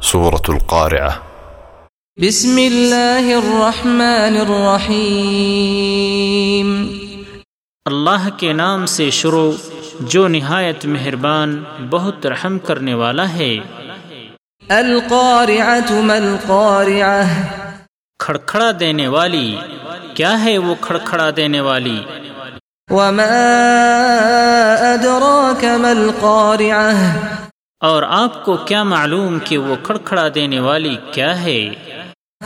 سورة القارعة. بسم الله الرحمن الرحيم اللہ کے نام سے شروع جو نہایت مہربان بہت رحم کرنے والا ہے۔ القارعة ما القارعة؟ کھڑکھڑا دینے والی کیا ہے وہ کھڑکھڑا دینے والی؟ وما أدراك ما القارعة؟ اور آپ کو کیا معلوم کہ وہ کھڑکھڑا دینے والی کیا ہے؟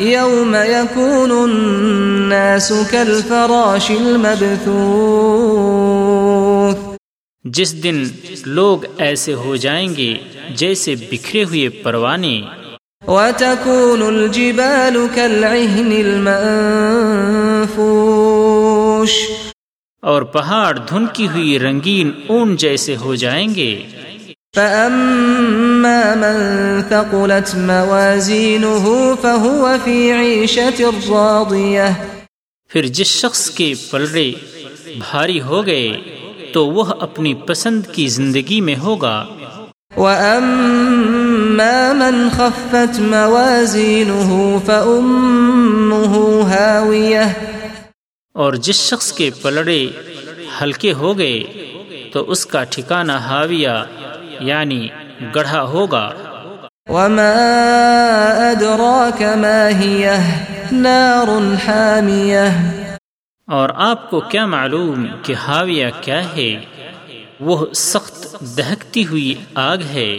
يوم يكون الناس كالفراش المبثوث جس دن لوگ ایسے ہو جائیں گے جیسے بکھرے ہوئے پروانے۔ وتكون الجبال كالعهن المنفوش اور پہاڑ دھنکی ہوئی رنگین اون جیسے ہو جائیں گے۔ فأما من ثقلت موازينه فهو في عيشة راضية۔ پھر جس شخص کے پلڑے بھاری ہو گئے تو وہ اپنی پسند کی زندگی میں ہوگا۔ وأما من خفت موازينه فأمه هاوية۔ اور جس شخص کے پلڑے ہلکے ہو گئے تو اس کا ٹھکانہ حاویہ یعنی گڑھا ہوگا۔ وما أدراك ما هي نار اور آپ کو کیا معلوم کہ حاویہ کیا ہے؟ وہ سخت دہکتی ہوئی آگ ہے۔